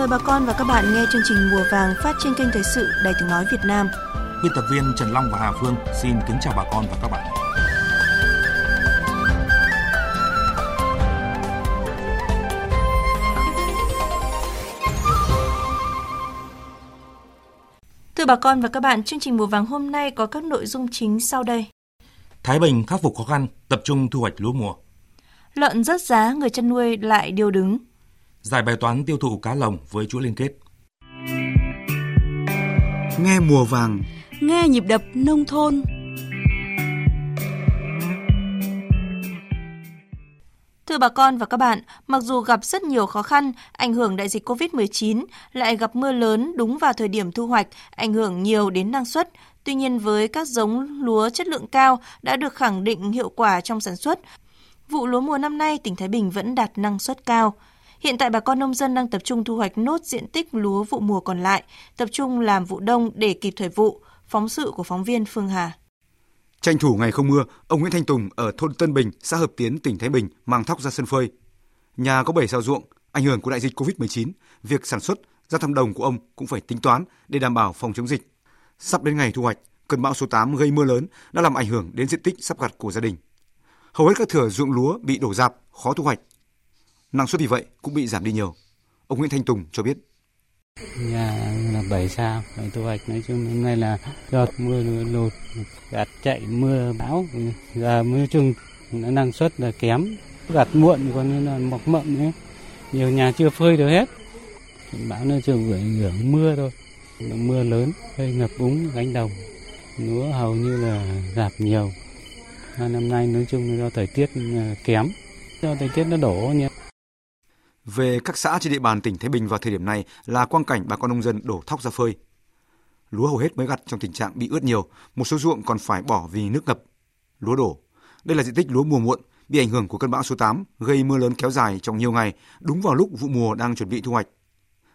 mời bà con và các bạn nghe chương trình Mùa vàng phát trên kênh Thời sự Đài Tiếng Nói Việt Nam. Biên tập viên Trần Long và Hà Phương xin kính chào bà con và các bạn. Thưa bà con và các bạn, chương trình Mùa vàng hôm nay có các nội dung chính sau đây. Thái Bình khắc phục khó khăn, tập trung thu hoạch lúa mùa. Lợn rớt giá, người chăn nuôi lại điều đứng. Giải bài toán tiêu thụ cá lồng với chuỗi liên kết. Nghe mùa vàng, nghe nhịp đập nông thôn. Thưa bà con và các bạn, mặc dù gặp rất nhiều khó khăn, ảnh hưởng đại dịch COVID-19, lại gặp mưa lớn đúng vào thời điểm thu hoạch, ảnh hưởng nhiều đến năng suất. Tuy nhiên với các giống lúa chất lượng cao đã được khẳng định hiệu quả trong sản xuất, vụ lúa mùa năm nay tỉnh Thái Bình vẫn đạt năng suất cao. Hiện tại bà con nông dân đang tập trung thu hoạch nốt diện tích lúa vụ mùa còn lại, tập trung làm vụ đông để kịp thời vụ. Phóng sự của phóng viên Phương Hà. Tranh thủ ngày không mưa, ông Nguyễn Thanh Tùng ở thôn Tân Bình, xã Hợp Tiến, tỉnh Thái Bình mang thóc ra sân phơi. Nhà có 7 sao ruộng, ảnh hưởng của đại dịch Covid-19, việc sản xuất ra thăm đồng của ông cũng phải tính toán để đảm bảo phòng chống dịch. Sắp đến ngày thu hoạch, cơn bão số 8 gây mưa lớn đã làm ảnh hưởng đến diện tích sắp gặt của gia đình. Hầu hết các thửa ruộng lúa bị đổ dạp, khó thu hoạch. Năng suất vì vậy cũng bị giảm đi nhiều. Ông Nguyễn Thanh Tùng cho biết. Nhà là 7 sao, thu hoạch nói chung hôm nay là do mưa lụt, gạt chạy mưa bão, giờ mưa chung năng suất là kém, gặt muộn còn như là mọc mậm nữa, Nhiều nhà chưa phơi được hết. Bão nói chung ảnh hưởng mưa thôi, mưa lớn gây ngập úng cánh đồng, lúa hầu như là giảm nhiều. Năm nay nói chung do thời tiết à, kém, do thời tiết nó đổ nhiều về các xã trên địa bàn tỉnh Thái Bình vào thời điểm này là quang cảnh bà con nông dân đổ thóc ra phơi. Lúa hầu hết mới gặt trong tình trạng bị ướt nhiều, một số ruộng còn phải bỏ vì nước ngập. Lúa đổ. Đây là diện tích lúa mùa muộn bị ảnh hưởng của cơn bão số 8 gây mưa lớn kéo dài trong nhiều ngày, đúng vào lúc vụ mùa đang chuẩn bị thu hoạch.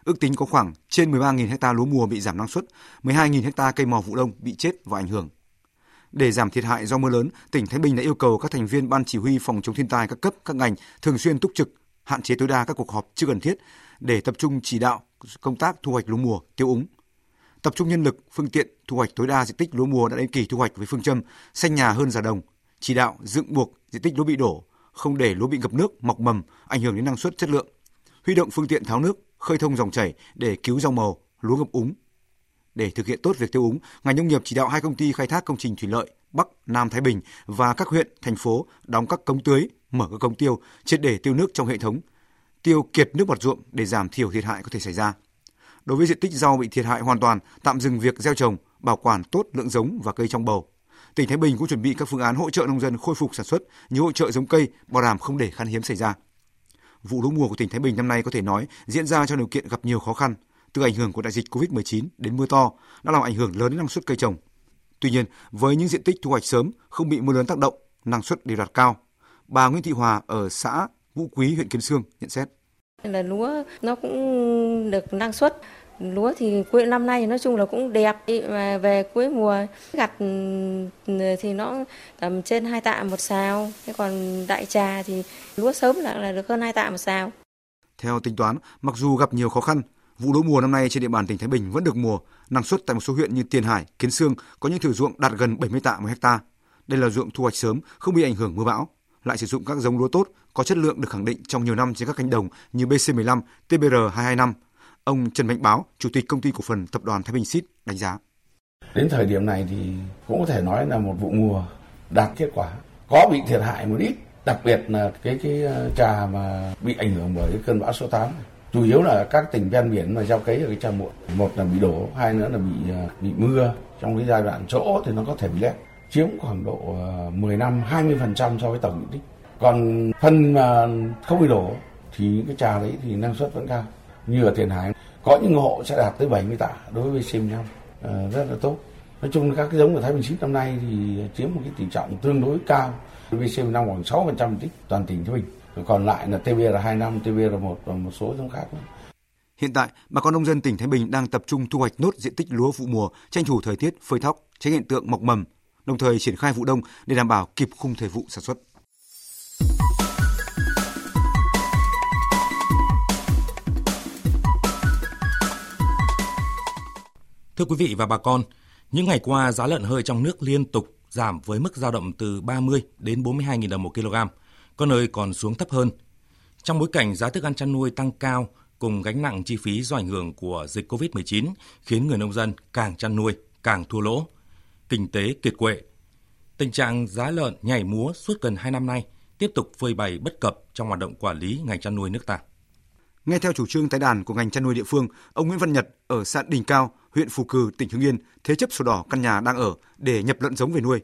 Ước tính có khoảng trên 13.000 ha lúa mùa bị giảm năng suất, 12.000 ha cây mò vụ đông bị chết và ảnh hưởng. Để giảm thiệt hại do mưa lớn, tỉnh Thái Bình đã yêu cầu các thành viên ban chỉ huy phòng chống thiên tai các cấp, các ngành thường xuyên túc trực, hạn chế tối đa các cuộc họp chưa cần thiết để tập trung chỉ đạo công tác thu hoạch lúa mùa, tiêu úng. Tập trung nhân lực, phương tiện thu hoạch tối đa diện tích lúa mùa đã đến kỳ thu hoạch với phương châm xanh nhà hơn già đồng, chỉ đạo dựng buộc diện tích lúa bị đổ, không để lúa bị ngập nước, mọc mầm, ảnh hưởng đến năng suất chất lượng. Huy động phương tiện tháo nước, khơi thông dòng chảy để cứu rau màu, lúa ngập úng. Để thực hiện tốt việc tiêu úng, ngành nông nghiệp chỉ đạo hai công ty khai thác công trình thủy lợi Bắc, Nam Thái Bình và các huyện, thành phố đóng các cống tưới, mở các cống tiêu, triệt để tiêu nước trong hệ thống, tiêu kiệt nước mặt ruộng để giảm thiểu thiệt hại có thể xảy ra. Đối với diện tích rau bị thiệt hại hoàn toàn, tạm dừng việc gieo trồng, bảo quản tốt lượng giống và cây trong bầu. Tỉnh Thái Bình cũng chuẩn bị các phương án hỗ trợ nông dân khôi phục sản xuất như hỗ trợ giống cây, bảo đảm không để khan hiếm xảy ra. Vụ lúa mùa của tỉnh Thái Bình năm nay có thể nói diễn ra trong điều kiện gặp nhiều khó khăn, từ ảnh hưởng của đại dịch Covid-19 đến mưa to đã làm ảnh hưởng lớn đến năng suất cây trồng. Tuy nhiên, với những diện tích thu hoạch sớm không bị mưa lớn tác động, năng suất đều đạt cao. Bà Nguyễn Thị Hòa ở xã Vũ Quý, huyện Kiến Sương nhận xét. Là lúa nó cũng được năng suất. Lúa thì cuối năm nay nói chung là cũng đẹp mà về cuối mùa gặt thì nó tầm trên hai tạ một xào. Thế còn đại trà thì lúa sớm là, là được hơn hai tạ một xào. Theo tính toán, mặc dù gặp nhiều khó khăn, vụ lúa mùa năm nay trên địa bàn tỉnh Thái Bình vẫn được mùa. Năng suất tại một số huyện như Tiền Hải, Kiến Sương có những thửa ruộng đạt gần 70 tạ một hecta. Đây là ruộng thu hoạch sớm, không bị ảnh hưởng mưa bão lại sử dụng các giống lúa tốt, có chất lượng được khẳng định trong nhiều năm trên các cánh đồng như BC15, TBR225. Ông Trần Mạnh Báo, Chủ tịch Công ty Cổ phần Tập đoàn Thái Bình Xít đánh giá. Đến thời điểm này thì cũng có thể nói là một vụ mùa đạt kết quả. Có bị thiệt hại một ít, đặc biệt là cái cái ờ, trà mà bị ảnh hưởng bởi cái cơn bão số 8 chủ yếu là các tỉnh ven biển mà gieo cấy ở cái trà muộn một là bị đổ hai nữa là bị à, bị mưa trong cái giai đoạn chỗ thì nó có thể bị lép chiếm khoảng độ à, 10 năm 20% so với tổng diện tích. Còn phân mà không bị đổ thì những cái trà đấy thì năng suất vẫn cao. Như ở Tiền Hải có những hộ sẽ đạt tới 70 tạ đối với BC15 à, rất là tốt. Nói chung các cái giống của Thái Bình chín năm nay thì chiếm một cái tỷ trọng tương đối cao. BC15 khoảng 6% diện tích toàn tỉnh Thái Bình. Còn lại là TBR25, TBR1 và một số giống khác nữa. Hiện tại, bà con nông dân tỉnh Thái Bình đang tập trung thu hoạch nốt diện tích lúa vụ mùa, tranh thủ thời tiết phơi thóc, tránh hiện tượng mọc mầm, đồng thời triển khai vụ đông để đảm bảo kịp khung thời vụ sản xuất. Thưa quý vị và bà con, những ngày qua giá lợn hơi trong nước liên tục giảm với mức dao động từ 30 đến 42.000 đồng một kg, có nơi còn xuống thấp hơn. Trong bối cảnh giá thức ăn chăn nuôi tăng cao cùng gánh nặng chi phí do ảnh hưởng của dịch COVID-19 khiến người nông dân càng chăn nuôi càng thua lỗ, kinh tế kiệt quệ. Tình trạng giá lợn nhảy múa suốt gần 2 năm nay tiếp tục phơi bày bất cập trong hoạt động quản lý ngành chăn nuôi nước ta. Nghe theo chủ trương tái đàn của ngành chăn nuôi địa phương, ông Nguyễn Văn Nhật ở xã Đình Cao, huyện Phù Cử, tỉnh Hưng Yên thế chấp sổ đỏ căn nhà đang ở để nhập lợn giống về nuôi.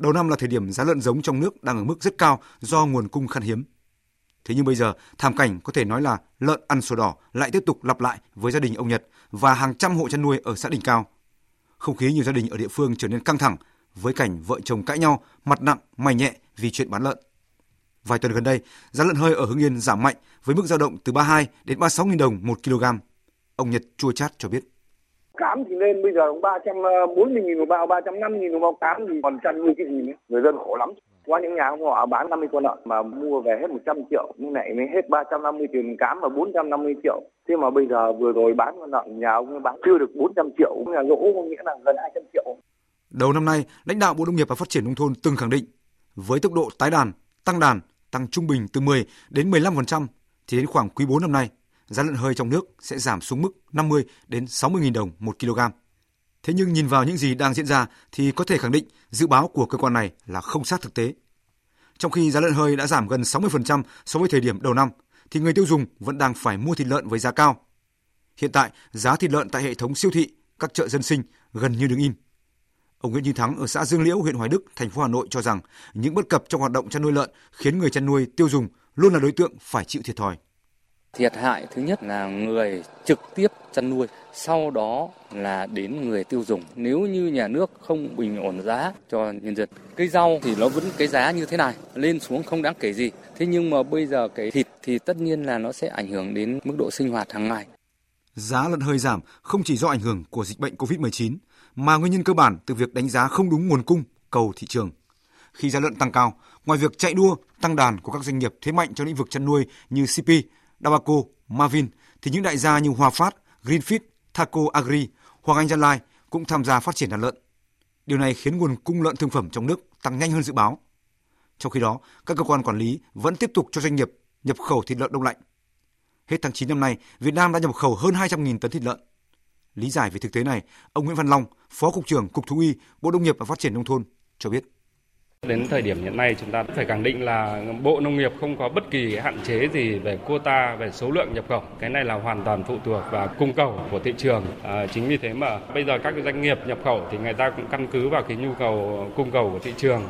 Đầu năm là thời điểm giá lợn giống trong nước đang ở mức rất cao do nguồn cung khan hiếm. Thế nhưng bây giờ, thảm cảnh có thể nói là lợn ăn sổ đỏ lại tiếp tục lặp lại với gia đình ông Nhật và hàng trăm hộ chăn nuôi ở xã Đình Cao. Không khí nhiều gia đình ở địa phương trở nên căng thẳng với cảnh vợ chồng cãi nhau, mặt nặng, mày nhẹ vì chuyện bán lợn. Vài tuần gần đây, giá lợn hơi ở Hưng Yên giảm mạnh với mức dao động từ 32 đến 36 000 đồng một kg. Ông Nhật chua chát cho biết. Cám thì lên bây giờ 340 ờ, nghìn một bao, 350 nghìn một bao cám thì còn chăn nuôi cái gì nữa. Người dân khổ lắm. qua những nhà họ bán 50 con lợn mà mua về hết 100 triệu, như này mới hết 350 tiền cám và 450 triệu. Thế mà bây giờ vừa rồi bán con lợn nhà ông bán chưa được 400 triệu, là lỗ có nghĩa là gần 200 triệu. Đầu năm nay, lãnh đạo Bộ Nông nghiệp và Phát triển Nông thôn từng khẳng định với tốc độ tái đàn, tăng đàn, tăng trung bình từ 10 đến 15% thì đến khoảng quý 4 năm nay, giá lợn hơi trong nước sẽ giảm xuống mức 50 đến 60 000 đồng một kg. Thế nhưng nhìn vào những gì đang diễn ra thì có thể khẳng định dự báo của cơ quan này là không sát thực tế. Trong khi giá lợn hơi đã giảm gần 60% so với thời điểm đầu năm, thì người tiêu dùng vẫn đang phải mua thịt lợn với giá cao. Hiện tại, giá thịt lợn tại hệ thống siêu thị, các chợ dân sinh gần như đứng im. Ông Nguyễn Như Thắng ở xã Dương Liễu, huyện Hoài Đức, thành phố Hà Nội cho rằng những bất cập trong hoạt động chăn nuôi lợn khiến người chăn nuôi tiêu dùng luôn là đối tượng phải chịu thiệt thòi. Thiệt hại thứ nhất là người trực tiếp chăn nuôi, sau đó là đến người tiêu dùng. Nếu như nhà nước không bình ổn giá cho nhân dân, cây rau thì nó vẫn cái giá như thế này, lên xuống không đáng kể gì. Thế nhưng mà bây giờ cái thịt thì tất nhiên là nó sẽ ảnh hưởng đến mức độ sinh hoạt hàng ngày. Giá lợn hơi giảm không chỉ do ảnh hưởng của dịch bệnh COVID-19 mà nguyên nhân cơ bản từ việc đánh giá không đúng nguồn cung, cầu thị trường. Khi giá lợn tăng cao, ngoài việc chạy đua, tăng đàn của các doanh nghiệp thế mạnh trong lĩnh vực chăn nuôi như CP, Dabaco, Marvin, thì những đại gia như Hòa Phát, Greenfit, Thaco Agri, Hoàng Anh Gia Lai cũng tham gia phát triển đàn lợn. Điều này khiến nguồn cung lợn thương phẩm trong nước tăng nhanh hơn dự báo. Trong khi đó, các cơ quan quản lý vẫn tiếp tục cho doanh nghiệp nhập khẩu thịt lợn đông lạnh. Hết tháng 9 năm nay, Việt Nam đã nhập khẩu hơn 200.000 tấn thịt lợn. Lý giải về thực tế này, ông Nguyễn Văn Long, Phó Cục trưởng Cục Thú y, Bộ Nông nghiệp và Phát triển Nông thôn cho biết. Đến thời điểm hiện nay chúng ta phải khẳng định là Bộ Nông nghiệp không có bất kỳ hạn chế gì về quota, về số lượng nhập khẩu. Cái này là hoàn toàn phụ thuộc vào cung cầu của thị trường. À, chính vì thế mà bây giờ các doanh nghiệp nhập khẩu thì người ta cũng căn cứ vào cái nhu cầu cung cầu của thị trường.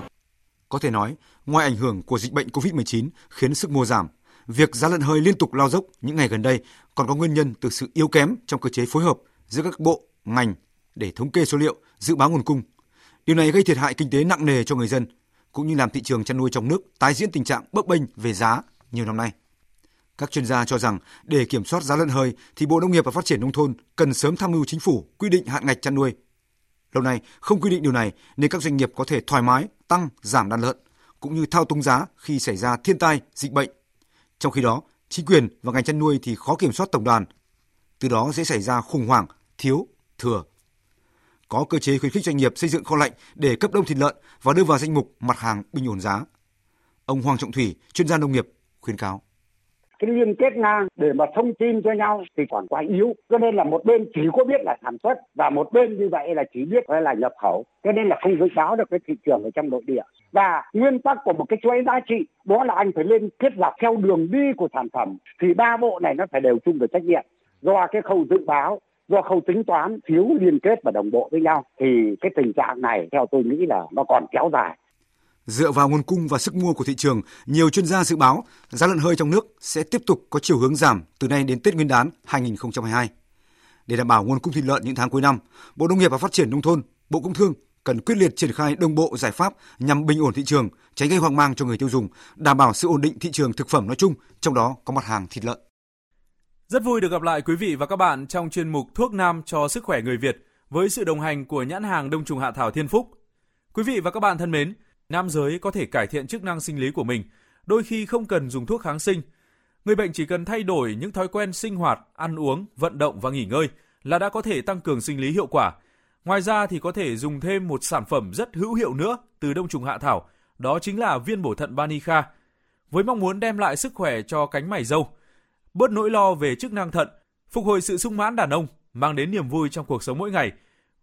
Có thể nói, ngoài ảnh hưởng của dịch bệnh COVID-19 khiến sức mua giảm, việc giá lợn hơi liên tục lao dốc những ngày gần đây còn có nguyên nhân từ sự yếu kém trong cơ chế phối hợp giữa các bộ, ngành để thống kê số liệu, dự báo nguồn cung. Điều này gây thiệt hại kinh tế nặng nề cho người dân, cũng như làm thị trường chăn nuôi trong nước tái diễn tình trạng bấp bênh về giá nhiều năm nay. Các chuyên gia cho rằng để kiểm soát giá lợn hơi thì Bộ Nông nghiệp và Phát triển nông thôn cần sớm tham mưu chính phủ quy định hạn ngạch chăn nuôi. Lâu nay không quy định điều này nên các doanh nghiệp có thể thoải mái tăng giảm đàn lợn cũng như thao túng giá khi xảy ra thiên tai, dịch bệnh. Trong khi đó, chính quyền và ngành chăn nuôi thì khó kiểm soát tổng đàn. Từ đó dễ xảy ra khủng hoảng thiếu, thừa. Có cơ chế khuyến khích doanh nghiệp xây dựng kho lạnh để cấp đông thịt lợn và đưa vào danh mục mặt hàng bình ổn giá. Ông Hoàng Trọng Thủy, chuyên gia nông nghiệp, khuyến cáo. Cái liên kết ngang để mà thông tin cho nhau thì còn quá yếu. Cho nên là một bên chỉ có biết là sản xuất và một bên như vậy là chỉ biết là nhập khẩu. Cho nên là không dự báo được cái thị trường ở trong nội địa. Và nguyên tắc của một cái chuỗi giá trị đó là anh phải lên kết dọc theo đường đi của sản phẩm thì ba bộ này nó phải đều chung về trách nhiệm. Do cái khâu dự báo do khâu tính toán thiếu liên kết và đồng bộ với nhau thì cái tình trạng này theo tôi nghĩ là nó còn kéo dài Dựa vào nguồn cung và sức mua của thị trường, nhiều chuyên gia dự báo giá lợn hơi trong nước sẽ tiếp tục có chiều hướng giảm từ nay đến Tết Nguyên đán 2022. Để đảm bảo nguồn cung thịt lợn những tháng cuối năm, Bộ Nông nghiệp và Phát triển nông thôn, Bộ Công Thương cần quyết liệt triển khai đồng bộ giải pháp nhằm bình ổn thị trường, tránh gây hoang mang cho người tiêu dùng, đảm bảo sự ổn định thị trường thực phẩm nói chung, trong đó có mặt hàng thịt lợn. Rất vui được gặp lại quý vị và các bạn trong chuyên mục Thuốc Nam cho sức khỏe người Việt với sự đồng hành của nhãn hàng Đông trùng Hạ thảo Thiên Phúc. Quý vị và các bạn thân mến, nam giới có thể cải thiện chức năng sinh lý của mình, đôi khi không cần dùng thuốc kháng sinh. Người bệnh chỉ cần thay đổi những thói quen sinh hoạt, ăn uống, vận động và nghỉ ngơi là đã có thể tăng cường sinh lý hiệu quả. Ngoài ra thì có thể dùng thêm một sản phẩm rất hữu hiệu nữa từ đông trùng hạ thảo, đó chính là viên bổ thận Banica. Với mong muốn đem lại sức khỏe cho cánh mày râu, bớt nỗi lo về chức năng thận, phục hồi sự sung mãn đàn ông, mang đến niềm vui trong cuộc sống mỗi ngày.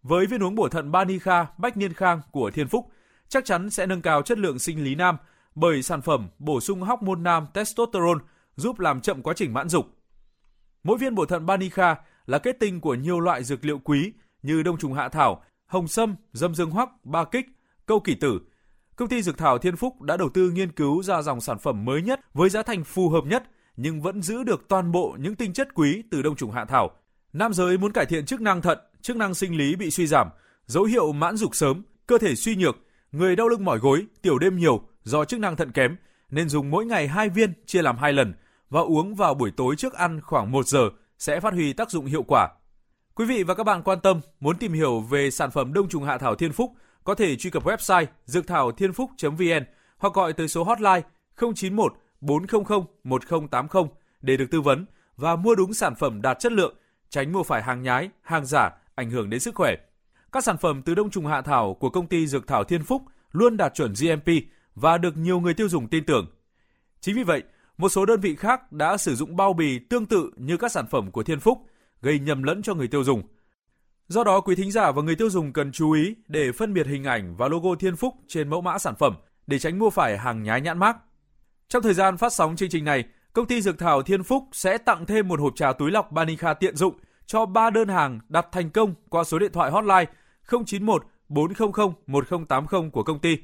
Với viên uống bổ thận Banika Bách Niên Khang của Thiên Phúc, chắc chắn sẽ nâng cao chất lượng sinh lý nam bởi sản phẩm bổ sung hormone nam testosterone giúp làm chậm quá trình mãn dục. Mỗi viên bổ thận Banika là kết tinh của nhiều loại dược liệu quý như đông trùng hạ thảo, hồng sâm, dâm dương hoắc, ba kích, câu kỷ tử. Công ty Dược thảo Thiên Phúc đã đầu tư nghiên cứu ra dòng sản phẩm mới nhất với giá thành phù hợp nhất nhưng vẫn giữ được toàn bộ những tinh chất quý từ đông trùng hạ thảo. Nam giới muốn cải thiện chức năng thận, chức năng sinh lý bị suy giảm, dấu hiệu mãn dục sớm, cơ thể suy nhược, người đau lưng mỏi gối, tiểu đêm nhiều do chức năng thận kém nên dùng mỗi ngày 2 viên chia làm 2 lần và uống vào buổi tối trước ăn khoảng 1 giờ sẽ phát huy tác dụng hiệu quả. Quý vị và các bạn quan tâm muốn tìm hiểu về sản phẩm đông trùng hạ thảo Thiên Phúc có thể truy cập website dược thảo thiên phúc.vn hoặc gọi tới số hotline 091 400 1080 để được tư vấn và mua đúng sản phẩm đạt chất lượng, tránh mua phải hàng nhái, hàng giả ảnh hưởng đến sức khỏe. Các sản phẩm từ đông trùng hạ thảo của công ty Dược thảo Thiên Phúc luôn đạt chuẩn GMP và được nhiều người tiêu dùng tin tưởng. Chính vì vậy, một số đơn vị khác đã sử dụng bao bì tương tự như các sản phẩm của Thiên Phúc, gây nhầm lẫn cho người tiêu dùng. Do đó, quý thính giả và người tiêu dùng cần chú ý để phân biệt hình ảnh và logo Thiên Phúc trên mẫu mã sản phẩm để tránh mua phải hàng nhái nhãn mác. Trong thời gian phát sóng chương trình này, công ty Dược thảo Thiên Phúc sẽ tặng thêm một hộp trà túi lọc Banica tiện dụng cho 3 đơn hàng đặt thành công qua số điện thoại hotline 091 400 1080 của công ty.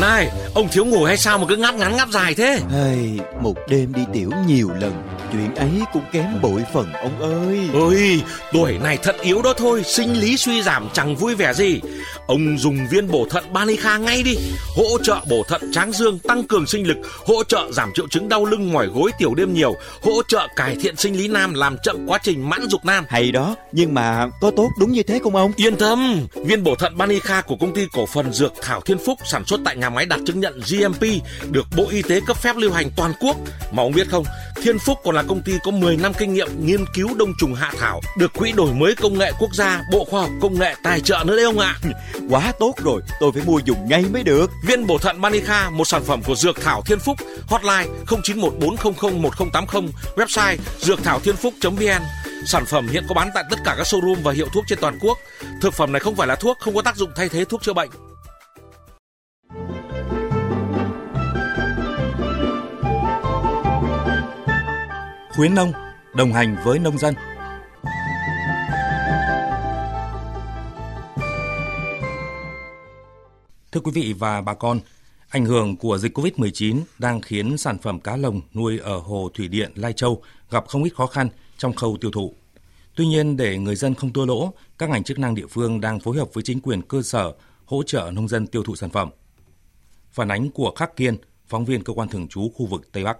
Này, ông thiếu ngủ hay sao mà cứ ngáp ngắn ngáp dài thế? Hey, một đêm đi tiểu nhiều lần, chuyện ấy cũng kém bội phần ông ơi. Ôi, tuổi này thận yếu đó thôi, sinh lý suy giảm chẳng vui vẻ gì. Ông dùng viên bổ thận Banica ngay đi, hỗ trợ bổ thận tráng dương, tăng cường sinh lực, hỗ trợ giảm triệu chứng đau lưng mỏi gối tiểu đêm nhiều, hỗ trợ cải thiện sinh lý nam, làm chậm quá trình mãn dục nam. Hay đó, nhưng mà có tốt đúng như thế không ông? Yên tâm, viên bổ thận Banica của công ty cổ phần Dược Thảo Thiên Phúc sản xuất tại nhà máy đạt chứng nhận GMP được Bộ Y tế cấp phép lưu hành toàn quốc. Mà ông biết không, Thiên Phúc còn là công ty có 10 năm kinh nghiệm nghiên cứu đông trùng hạ thảo, được Quỹ đổi mới công nghệ quốc gia, Bộ Khoa học Công nghệ tài trợ nữa đấy ông ạ. Quá tốt rồi, tôi phải mua dùng ngay mới được. Viên bổ thận Manica, một sản phẩm của Dược Thảo Thiên Phúc, hotline 0914001080, website dược thảo thiên phúc.vn. Sản phẩm hiện có bán tại tất cả các showroom và hiệu thuốc trên toàn quốc. Thực phẩm này không phải là thuốc, không có tác dụng thay thế thuốc chữa bệnh. Khuyến nông, đồng hành với nông dân. Thưa quý vị và bà con, ảnh hưởng của dịch COVID-19 đang khiến sản phẩm cá lồng nuôi ở hồ thủy điện Lai Châu gặp không ít khó khăn trong khâu tiêu thụ. Tuy nhiên, để người dân không thua lỗ, các ngành chức năng địa phương đang phối hợp với chính quyền cơ sở hỗ trợ nông dân tiêu thụ sản phẩm. Phản ánh của Khắc Kiên, phóng viên cơ quan thường trú khu vực Tây Bắc.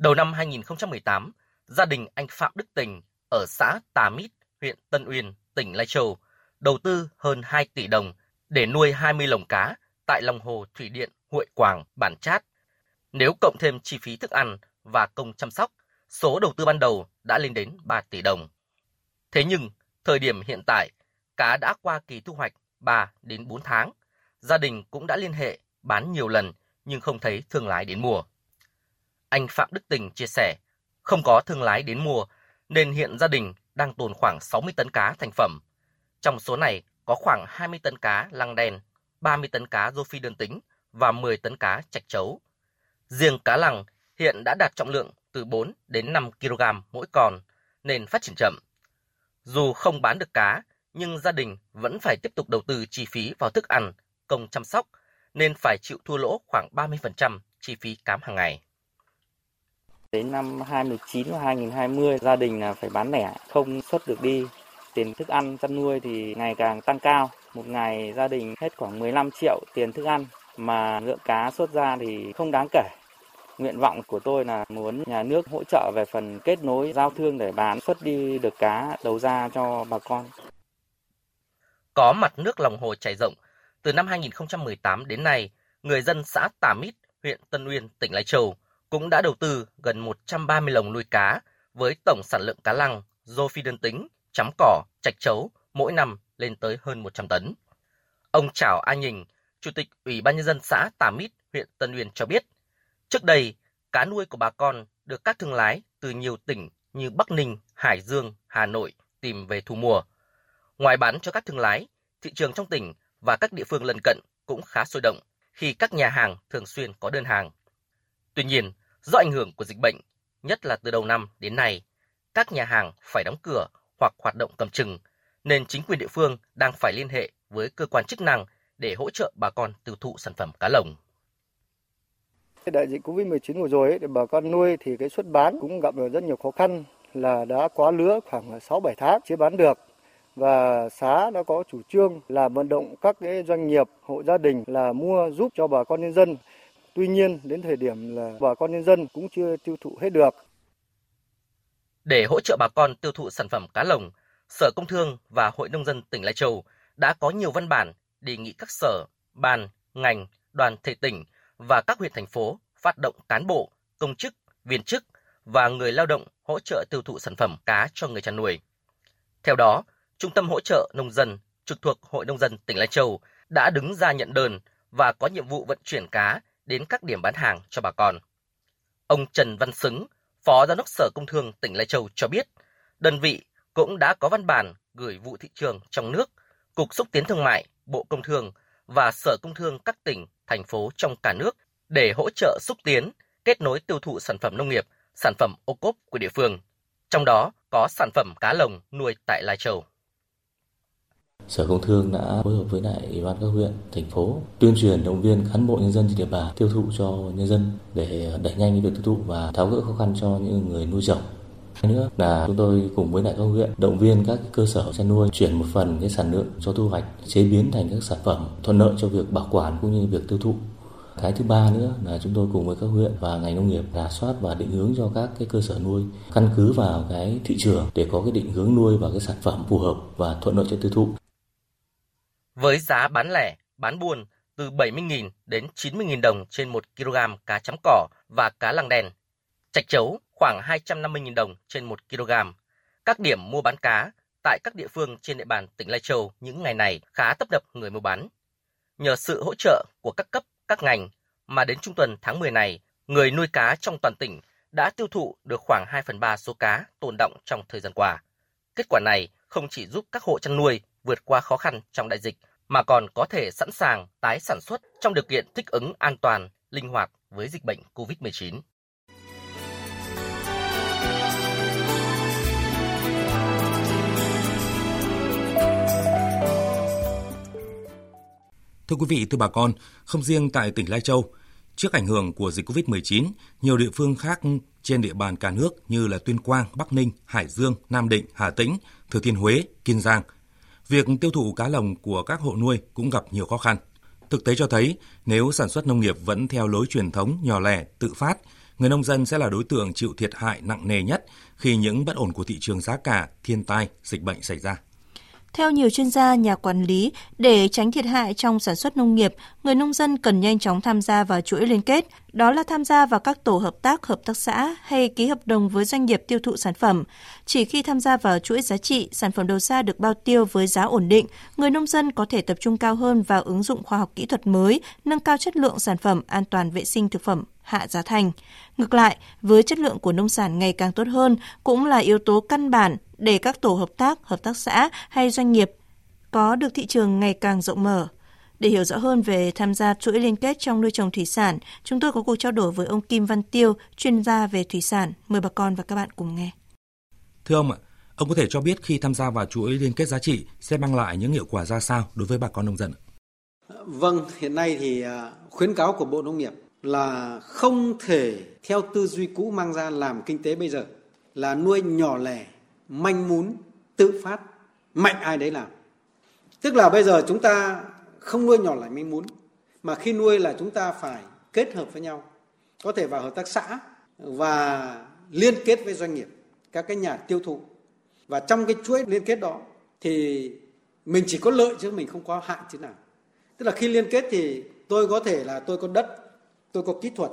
Đầu năm 2018, gia đình anh Phạm Đức Tình ở xã Tà Mít, huyện Tân Uyên, tỉnh Lai Châu, đầu tư hơn 2 tỷ đồng để nuôi 20 lồng cá tại lòng hồ thủy điện Huệ Quảng, Bản Chát. Nếu cộng thêm chi phí thức ăn và công chăm sóc, số đầu tư ban đầu đã lên đến 3 tỷ đồng. Thế nhưng, thời điểm hiện tại, cá đã qua kỳ thu hoạch 3 đến 4 tháng. Gia đình cũng đã liên hệ bán nhiều lần nhưng không thấy thương lái đến mua. Anh Phạm Đức Tình chia sẻ, không có thương lái đến mua nên hiện gia đình đang tồn khoảng 60 tấn cá thành phẩm. Trong số này có khoảng 20 tấn cá lăng đen, 30 tấn cá rô phi đơn tính và 10 tấn cá chạch chấu. Riêng cá lăng hiện đã đạt trọng lượng từ 4 đến 5 kg mỗi con nên phát triển chậm. Dù không bán được cá, nhưng gia đình vẫn phải tiếp tục đầu tư chi phí vào thức ăn, công chăm sóc nên phải chịu thua lỗ khoảng 30% chi phí cám hàng ngày. Đến năm 2019 và 2020 gia đình là phải bán lẻ, không xuất được đi. Tiền thức ăn chăn nuôi thì ngày càng tăng cao. Một ngày gia đình hết khoảng 15 triệu tiền thức ăn mà lượng cá xuất ra thì không đáng kể. Nguyện vọng của tôi là muốn nhà nước hỗ trợ về phần kết nối giao thương để bán xuất đi được cá đầu ra cho bà con. Có mặt nước lòng hồ chảy rộng, từ năm 2018 đến nay, người dân xã Tà Mít, huyện Tân Uyên, tỉnh Lai Châu cũng đã đầu tư gần 130 lồng nuôi cá với tổng sản lượng cá lăng, rô phi đơn tính chấm cỏ, trạch chấu mỗi năm lên tới hơn 100 tấn. Ông Trảo A Nhình, Chủ tịch Ủy ban Nhân dân xã Tà Mít, huyện Tân Uyên cho biết, trước đây, cá nuôi của bà con được các thương lái từ nhiều tỉnh như Bắc Ninh, Hải Dương, Hà Nội tìm về thu mua. Ngoài bán cho các thương lái, thị trường trong tỉnh và các địa phương lân cận cũng khá sôi động khi các nhà hàng thường xuyên có đơn hàng. Tuy nhiên, do ảnh hưởng của dịch bệnh, nhất là từ đầu năm đến nay, các nhà hàng phải đóng cửa hoặc hoạt động cầm chừng, nên chính quyền địa phương đang phải liên hệ với cơ quan chức năng để hỗ trợ bà con tiêu thụ sản phẩm cá lồng. Đại dịch Covid-19 vừa rồi để bà con nuôi thì cái xuất bán cũng gặp rất nhiều khó khăn là đã quá lứa khoảng 6-7 tháng chưa bán được và xã đã có chủ trương là vận động các cái doanh nghiệp hộ gia đình là mua giúp cho bà con nhân dân. Tuy nhiên đến thời điểm là bà con nhân dân cũng chưa tiêu thụ hết được. Để hỗ trợ bà con tiêu thụ sản phẩm cá lồng, Sở Công Thương và Hội Nông dân tỉnh Lai Châu đã có nhiều văn bản đề nghị các sở, ban, ngành, đoàn thể tỉnh và các huyện thành phố phát động cán bộ, công chức, viên chức và người lao động hỗ trợ tiêu thụ sản phẩm cá cho người chăn nuôi. Theo đó, Trung tâm hỗ trợ nông dân trực thuộc Hội nông dân tỉnh Lai Châu đã đứng ra nhận đơn và có nhiệm vụ vận chuyển cá đến các điểm bán hàng cho bà con. Ông Trần Văn Xứng, Phó Giám đốc Sở Công Thương tỉnh Lai Châu cho biết, đơn vị cũng đã có văn bản gửi vụ thị trường trong nước, Cục Xúc tiến Thương mại, Bộ Công Thương và Sở Công Thương các tỉnh, thành phố trong cả nước để hỗ trợ xúc tiến, kết nối tiêu thụ sản phẩm nông nghiệp, sản phẩm ô cốp của địa phương. Trong đó có sản phẩm cá lồng nuôi tại Lai Châu. Sở Công Thương đã phối hợp với lại Ủy ban các huyện, thành phố tuyên truyền động viên cán bộ nhân dân trên địa bàn tiêu thụ cho nhân dân để đẩy nhanh việc tiêu thụ và tháo gỡ khó khăn cho những người nuôi trồng. nữa là chúng tôi cùng với lại các huyện động viên các cơ sở chăn nuôi chuyển một phần cái sản lượng cho thu hoạch chế biến thành các sản phẩm thuận lợi cho việc bảo quản cũng như việc tiêu thụ cái thứ ba nữa là chúng tôi cùng với các huyện và ngành nông nghiệp rà soát và định hướng cho các cái cơ sở nuôi căn cứ vào cái thị trường để có cái định hướng nuôi và cái sản phẩm phù hợp và thuận lợi cho tiêu thụ. Với giá bán lẻ, bán buôn từ 70.000 đến 90.000 đồng trên 1 kg cá chấm cỏ và cá lăng đen. Trạch chấu khoảng 250.000 đồng trên 1 kg. Các điểm mua bán cá tại các địa phương trên địa bàn tỉnh Lai Châu những ngày này khá tấp nập người mua bán. Nhờ sự hỗ trợ của các cấp, các ngành mà đến trung tuần tháng 10 này, người nuôi cá trong toàn tỉnh đã tiêu thụ được khoảng 2 phần 3 số cá tồn động trong thời gian qua. Kết quả này không chỉ giúp các hộ chăn nuôi vượt qua khó khăn trong đại dịch mà còn có thể sẵn sàng tái sản xuất trong điều kiện thích ứng an toàn, linh hoạt với dịch bệnh COVID-19. Thưa quý vị, thưa bà con, không riêng tại tỉnh Lai Châu, trước ảnh hưởng của dịch COVID-19, nhiều địa phương khác trên địa bàn cả nước như là Tuyên Quang, Bắc Ninh, Hải Dương, Nam Định, Hà Tĩnh, Thừa Thiên Huế, Kiên Giang – việc tiêu thụ cá lồng của các hộ nuôi cũng gặp nhiều khó khăn. Thực tế cho thấy, nếu sản xuất nông nghiệp vẫn theo lối truyền thống nhỏ lẻ, tự phát, người nông dân sẽ là đối tượng chịu thiệt hại nặng nề nhất khi những bất ổn của thị trường giá cả, thiên tai, dịch bệnh xảy ra. Theo nhiều chuyên gia, nhà quản lý, để tránh thiệt hại trong sản xuất nông nghiệp, người nông dân cần nhanh chóng tham gia vào chuỗi liên kết, đó là tham gia vào các tổ hợp tác, hợp tác xã hay ký hợp đồng với doanh nghiệp tiêu thụ sản phẩm. Chỉ khi tham gia vào chuỗi giá trị, sản phẩm đầu ra được bao tiêu với giá ổn định, người nông dân có thể tập trung cao hơn vào ứng dụng khoa học kỹ thuật mới, nâng cao chất lượng sản phẩm, an toàn vệ sinh thực phẩm, hạ giá thành. Ngược lại, với chất lượng của nông sản ngày càng tốt hơn cũng là yếu tố căn bản để các tổ hợp tác, hợp tác xã hay doanh nghiệp có được thị trường ngày càng rộng mở. Để hiểu rõ hơn về tham gia chuỗi liên kết trong nuôi trồng thủy sản, chúng tôi có cuộc trao đổi với ông Kim Văn Tiêu, chuyên gia về thủy sản. Mời bà con và các bạn cùng nghe. Thưa ông ạ, ông có thể cho biết khi tham gia vào chuỗi liên kết giá trị sẽ mang lại những hiệu quả ra sao đối với bà con nông dân? Vâng, hiện nay thì à, khuyến cáo của Bộ Nông nghiệp là không thể theo tư duy cũ mang ra làm kinh tế bây giờ là nuôi nhỏ lẻ, manh mún, tự phát, mạnh ai đấy làm. Tức là bây giờ chúng ta không nuôi nhỏ lại manh mún mà khi nuôi là chúng ta phải kết hợp với nhau có thể vào hợp tác xã và liên kết với doanh nghiệp các cái nhà tiêu thụ. Và trong cái chuỗi liên kết đó thì mình chỉ có lợi chứ mình không có hại chứ nào. Tức là khi liên kết thì tôi có thể là tôi có đất tôi có kỹ thuật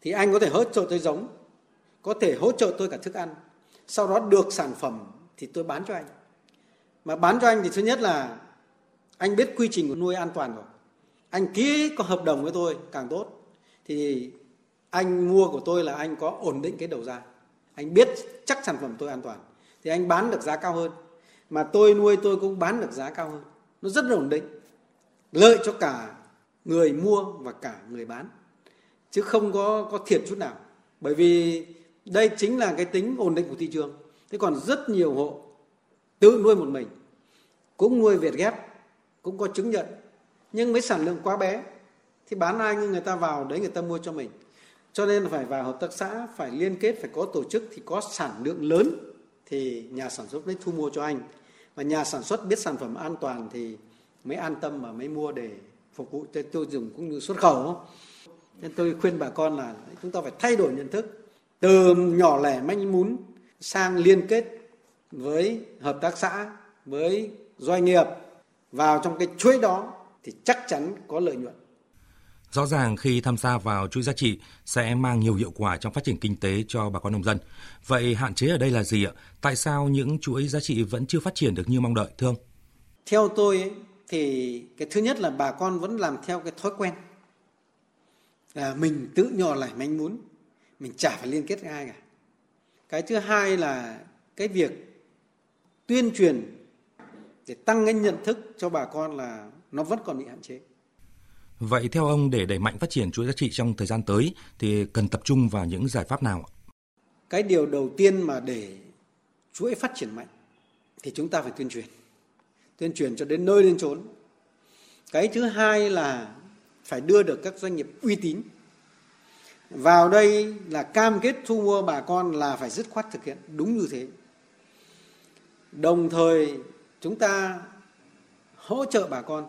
thì anh có thể hỗ trợ tôi giống có thể hỗ trợ tôi cả thức ăn sau đó được sản phẩm thì tôi bán cho anh Mà bán cho anh thì thứ nhất là anh biết quy trình của nuôi an toàn rồi. Anh ký có hợp đồng với tôi càng tốt. Thì anh mua của tôi là anh có ổn định cái đầu ra. Anh biết chắc sản phẩm tôi an toàn. Thì anh bán được giá cao hơn. Mà tôi nuôi tôi cũng bán được giá cao hơn. Nó rất là ổn định. Lợi cho cả người mua và cả người bán. Chứ không có có thiệt chút nào. Bởi vì đây chính là cái tính ổn định của thị trường. Thế còn rất nhiều hộ tự nuôi một mình, cũng nuôi Việt ghép, cũng có chứng nhận, nhưng với sản lượng quá bé, thì bán ai người ta vào đấy người ta mua cho mình. Cho nên phải vào hợp tác xã, phải liên kết, phải có tổ chức, thì có sản lượng lớn, thì nhà sản xuất mới thu mua cho anh. Và nhà sản xuất biết sản phẩm an toàn thì mới an tâm mà mới mua để phục vụ cho tiêu dùng cũng như xuất khẩu. Nên tôi khuyên bà con là chúng ta phải thay đổi nhận thức từ nhỏ lẻ manh mún sang liên kết với hợp tác xã với doanh nghiệp vào trong cái chuỗi đó thì chắc chắn có lợi nhuận. Rõ ràng khi tham gia vào chuỗi giá trị sẽ mang nhiều hiệu quả trong phát triển kinh tế cho bà con nông dân. Vậy hạn chế ở đây là gì ạ? Tại sao những chuỗi giá trị vẫn chưa phát triển được như mong đợi thưa ông? Theo tôi ấy, thì cái thứ nhất là bà con vẫn làm theo cái thói quen là mình tự nhỏ lẻ manh muốn mình chả phải liên kết với ai cả cái thứ hai là cái việc tuyên truyền để tăng cái nhận thức cho bà con là nó vẫn còn bị hạn chế. Vậy theo ông để đẩy mạnh phát triển chuỗi giá trị trong thời gian tới thì cần tập trung vào những giải pháp nào? Cái điều đầu tiên mà để chuỗi phát triển mạnh thì chúng ta phải tuyên truyền. Tuyên truyền cho đến nơi đến chốn. Cái thứ hai là phải đưa được các doanh nghiệp uy tín vào đây là cam kết thu mua bà con là phải dứt khoát thực hiện, đúng như thế. Đồng thời, chúng ta hỗ trợ bà con,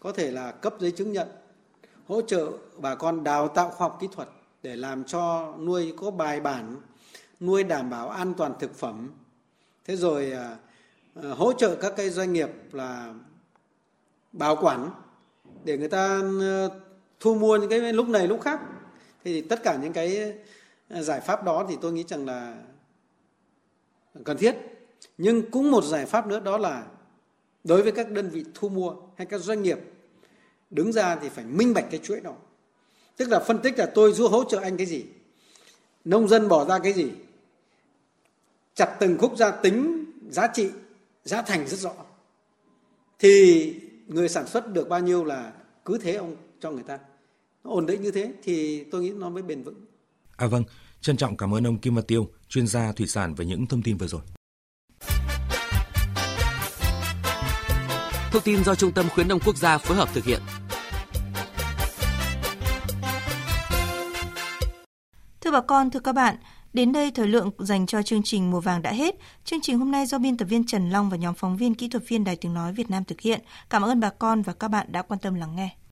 có thể là cấp giấy chứng nhận, hỗ trợ bà con đào tạo khoa học kỹ thuật để làm cho nuôi có bài bản, nuôi đảm bảo an toàn thực phẩm. Thế rồi à, à, hỗ trợ các cái doanh nghiệp là bảo quản để người ta à, thu mua những cái lúc này lúc khác thế thì tất cả những cái ờ, giải pháp đó thì tôi nghĩ rằng là cần thiết. Nhưng cũng một giải pháp nữa đó là đối với các đơn vị thu mua hay các doanh nghiệp đứng ra thì phải minh bạch cái chuỗi đó. Tức là phân tích là tôi giúp hỗ trợ anh cái gì, nông dân bỏ ra cái gì, chặt từng khúc ra tính giá trị, giá thành rất rõ. Thì người sản xuất được bao nhiêu là cứ thế ông cho người ta ổn định như thế thì tôi nghĩ nó mới bền vững à vâng trân trọng cảm ơn ông Kim Văn Tiêu chuyên gia thủy sản về những thông tin vừa rồi Thông tin do Trung tâm Khuyến nông Quốc gia phối hợp thực hiện. Thưa bà con, thưa các bạn, đến đây thời lượng dành cho chương trình Mùa vàng đã hết. Chương trình hôm nay do biên tập viên Trần Long và nhóm phóng viên kỹ thuật viên Đài Tiếng Nói Việt Nam thực hiện. Cảm ơn bà con và các bạn đã quan tâm lắng nghe.